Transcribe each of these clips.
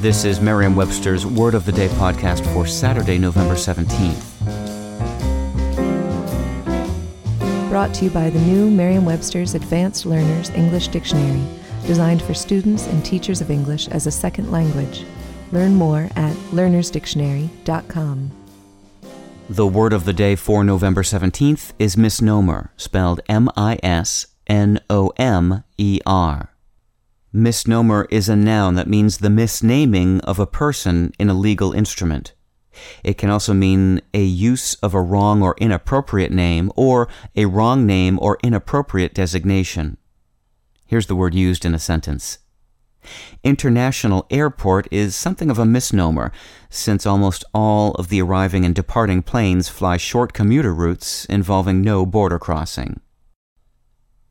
This is Merriam Webster's Word of the Day podcast for Saturday, November 17th. Brought to you by the new Merriam Webster's Advanced Learners English Dictionary, designed for students and teachers of English as a second language. Learn more at learnersdictionary.com. The word of the day for November 17th is misnomer, spelled M I S N O M E R. Misnomer is a noun that means the misnaming of a person in a legal instrument. It can also mean a use of a wrong or inappropriate name or a wrong name or inappropriate designation. Here's the word used in a sentence. International airport is something of a misnomer, since almost all of the arriving and departing planes fly short commuter routes involving no border crossing.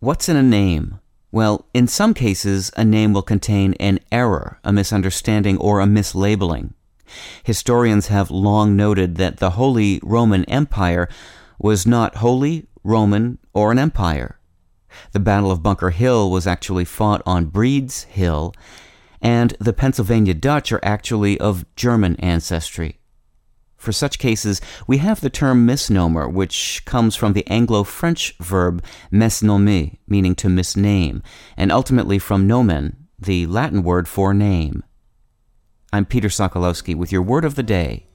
What's in a name? Well, in some cases, a name will contain an error, a misunderstanding, or a mislabeling. Historians have long noted that the Holy Roman Empire was not holy, Roman, or an empire. The Battle of Bunker Hill was actually fought on Breed's Hill, and the Pennsylvania Dutch are actually of German ancestry. For such cases, we have the term misnomer, which comes from the Anglo French verb mesnomer, meaning to misname, and ultimately from nomen, the Latin word for name. I'm Peter Sokolowski with your word of the day.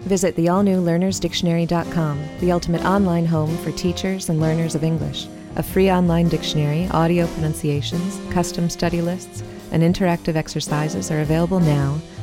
Visit the all new learnersdictionary.com, the ultimate online home for teachers and learners of English. A free online dictionary, audio pronunciations, custom study lists, and interactive exercises are available now